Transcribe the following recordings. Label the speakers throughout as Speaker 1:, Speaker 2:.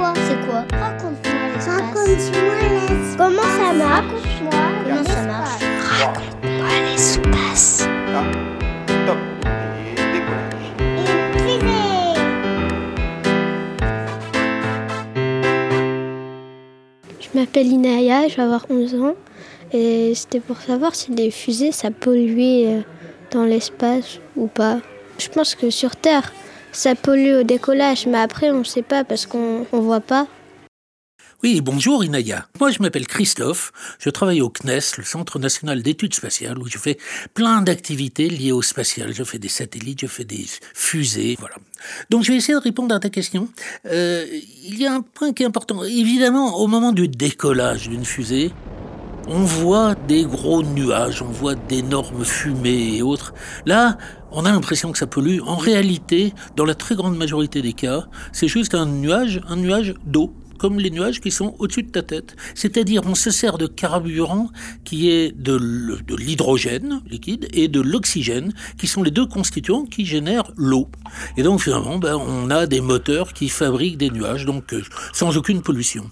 Speaker 1: quoi
Speaker 2: C'est quoi
Speaker 1: Raconte-moi l'espace.
Speaker 2: Raconte-moi l'espace.
Speaker 1: Comment ça marche
Speaker 2: Raconte-moi
Speaker 1: Comment ça marche
Speaker 2: Raconte-moi l'espace.
Speaker 3: Top. Et décollage.
Speaker 2: Une fusée.
Speaker 4: Je m'appelle Inaya, je vais avoir 11 ans. Et c'était pour savoir si les fusées, ça polluait euh, dans l'espace ou pas. Je pense que sur Terre, ça pollue au décollage, mais après, on ne sait pas parce qu'on ne voit pas.
Speaker 5: Oui, bonjour Inaya. Moi, je m'appelle Christophe. Je travaille au CNES, le Centre national d'études spatiales, où je fais plein d'activités liées au spatial. Je fais des satellites, je fais des fusées, voilà. Donc, je vais essayer de répondre à ta question. Euh, il y a un point qui est important. Évidemment, au moment du décollage d'une fusée, on voit des gros nuages, on voit d'énormes fumées et autres. Là, on a l'impression que ça pollue. En réalité, dans la très grande majorité des cas, c'est juste un nuage, un nuage d'eau comme les nuages qui sont au-dessus de ta tête. C'est-à-dire, on se sert de carburant qui est de l'hydrogène liquide et de l'oxygène, qui sont les deux constituants qui génèrent l'eau. Et donc, finalement, ben, on a des moteurs qui fabriquent des nuages, donc euh, sans aucune pollution.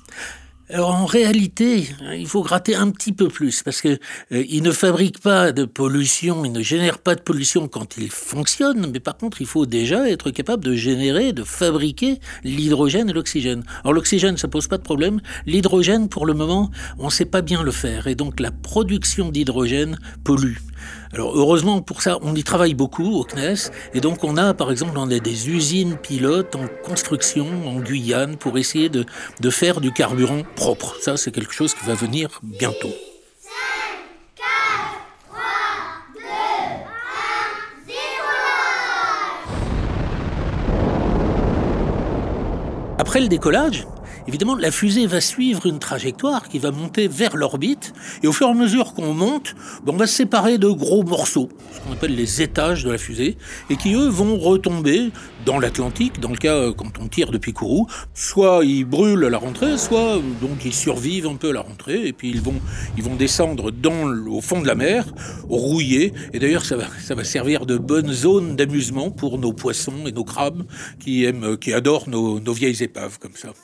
Speaker 5: Alors en réalité, il faut gratter un petit peu plus parce que euh, il ne fabrique pas de pollution, il ne génère pas de pollution quand il fonctionne, mais par contre, il faut déjà être capable de générer, de fabriquer l'hydrogène et l'oxygène. Alors l'oxygène, ça pose pas de problème. L'hydrogène, pour le moment, on sait pas bien le faire et donc la production d'hydrogène pollue. Alors heureusement pour ça, on y travaille beaucoup au CNES et donc on a par exemple on a des usines pilotes en construction en Guyane pour essayer de faire du carburant Ça c'est quelque chose qui va venir bientôt. Après le décollage, évidemment, la fusée va suivre une trajectoire qui va monter vers l'orbite, et au fur et à mesure qu'on monte, ben, on va séparer de gros morceaux, ce qu'on appelle les étages de la fusée, et qui, eux, vont retomber dans l'Atlantique, dans le cas euh, quand on tire depuis Kourou. Soit ils brûlent à la rentrée, soit euh, donc ils survivent un peu à la rentrée, et puis ils vont, ils vont descendre dans, au fond de la mer, rouillés, et d'ailleurs ça va, ça va servir de bonne zone d'amusement pour nos poissons et nos crabes qui, aiment, qui adorent nos vieilles épaves comme ça.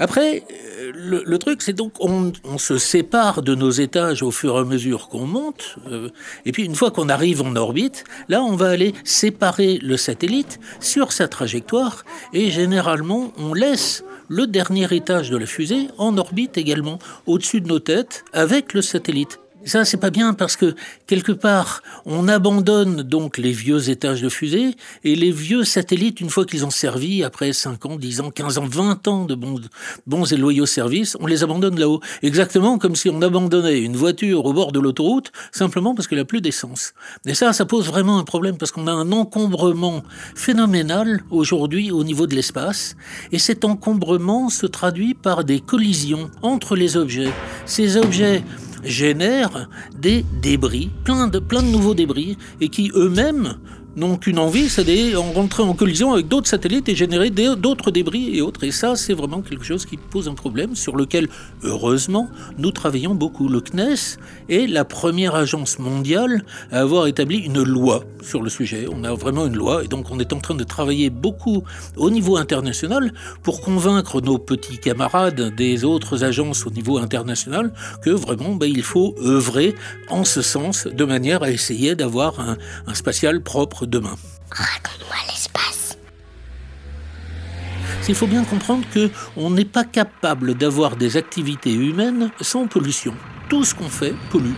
Speaker 5: Après, euh, le, truc, c'est donc on, on se sépare de nos étages au fur et à mesure qu'on monte, euh, et puis une fois qu'on arrive en orbite, là, on va aller séparer le satellite sur sa trajectoire, et généralement, on laisse le dernier étage de la fusée en orbite également, au-dessus de nos têtes, avec le satellite. Ça, c'est pas bien parce que quelque part, on abandonne donc les vieux étages de fusée et les vieux satellites, une fois qu'ils ont servi, après 5 ans, 10 ans, 15 ans, 20 ans de bons, et loyaux services, on les abandonne là-haut. Exactement comme si on abandonnait une voiture au bord de l'autoroute simplement parce qu'elle n'a plus d'essence. Et ça, ça pose vraiment un problème parce qu'on a un encombrement phénoménal aujourd'hui au niveau de l'espace et cet encombrement se traduit par des collisions entre les objets. Ces objets génèrent des débris, plein de, de nouveaux débris, et qui eux-mêmes n'ont qu'une envie, c'est de rentrer en collision avec d'autres satellites et générer d'autres débris et autres. Et ça, c'est vraiment quelque chose qui pose un problème sur lequel, heureusement, nous travaillons beaucoup. Le CNES est la première agence mondiale à avoir établi une loi sur le sujet. On a vraiment une loi et donc on est en train de travailler beaucoup au niveau international pour convaincre nos petits camarades des autres agences au niveau international que vraiment ben, il faut œuvrer en ce sens de manière à essayer d'avoir un, un spatial propre demain.
Speaker 2: Raconte-moi l'espace.
Speaker 5: Il faut bien comprendre que on n'est pas capable d'avoir des activités humaines sans pollution. Tout ce qu'on fait pollue.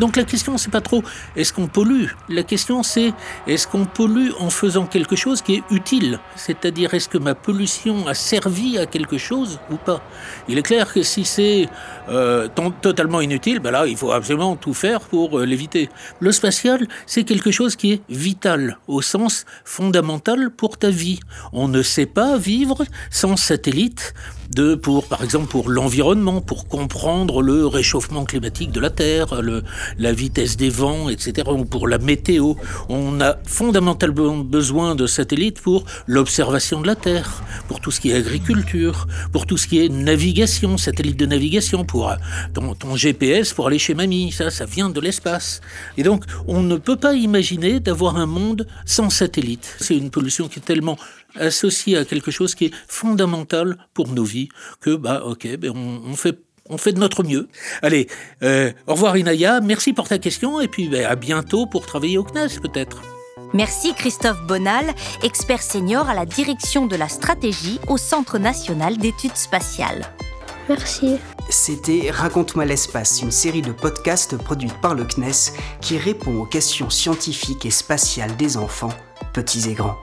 Speaker 5: Donc la question c'est pas trop est-ce qu'on pollue? La question c'est est-ce qu'on pollue en faisant quelque chose qui est utile? C'est-à-dire est-ce que ma pollution a servi à quelque chose ou pas? Il est clair que si c'est euh, totalement inutile, ben là il faut absolument tout faire pour euh, l'éviter. Le spatial c'est quelque chose qui est vital au sens fondamental pour ta vie. On ne sait pas vivre sans satellite de pour par exemple pour l'environnement, pour comprendre le réchauffement climatique de la Terre, la vitesse des vents, etc. ou pour la météo. On a fondamentalement besoin de satellites pour l'observation de la Terre, pour tout ce qui est agriculture, pour tout ce qui est navigation, satellite de navigation, pour ton, ton GPS pour aller chez mamie. Ça, ça vient de l'espace. Et donc, on ne peut pas imaginer d'avoir un monde sans satellite. C'est une pollution qui est tellement associé à quelque chose qui est fondamental pour nos vies, que, bah, ok, ben on, on fait on fait de notre mieux. Allez, euh, au revoir Inaya, merci pour ta question et puis ben, à bientôt pour travailler au CNES peut-être.
Speaker 6: Merci Christophe Bonal, expert senior à la direction de la stratégie au Centre national d'études spatiales.
Speaker 4: Merci.
Speaker 7: C'était Raconte-moi l'espace, une série de podcasts produite par le CNES qui répond aux questions scientifiques et spatiales des enfants, petits et grands.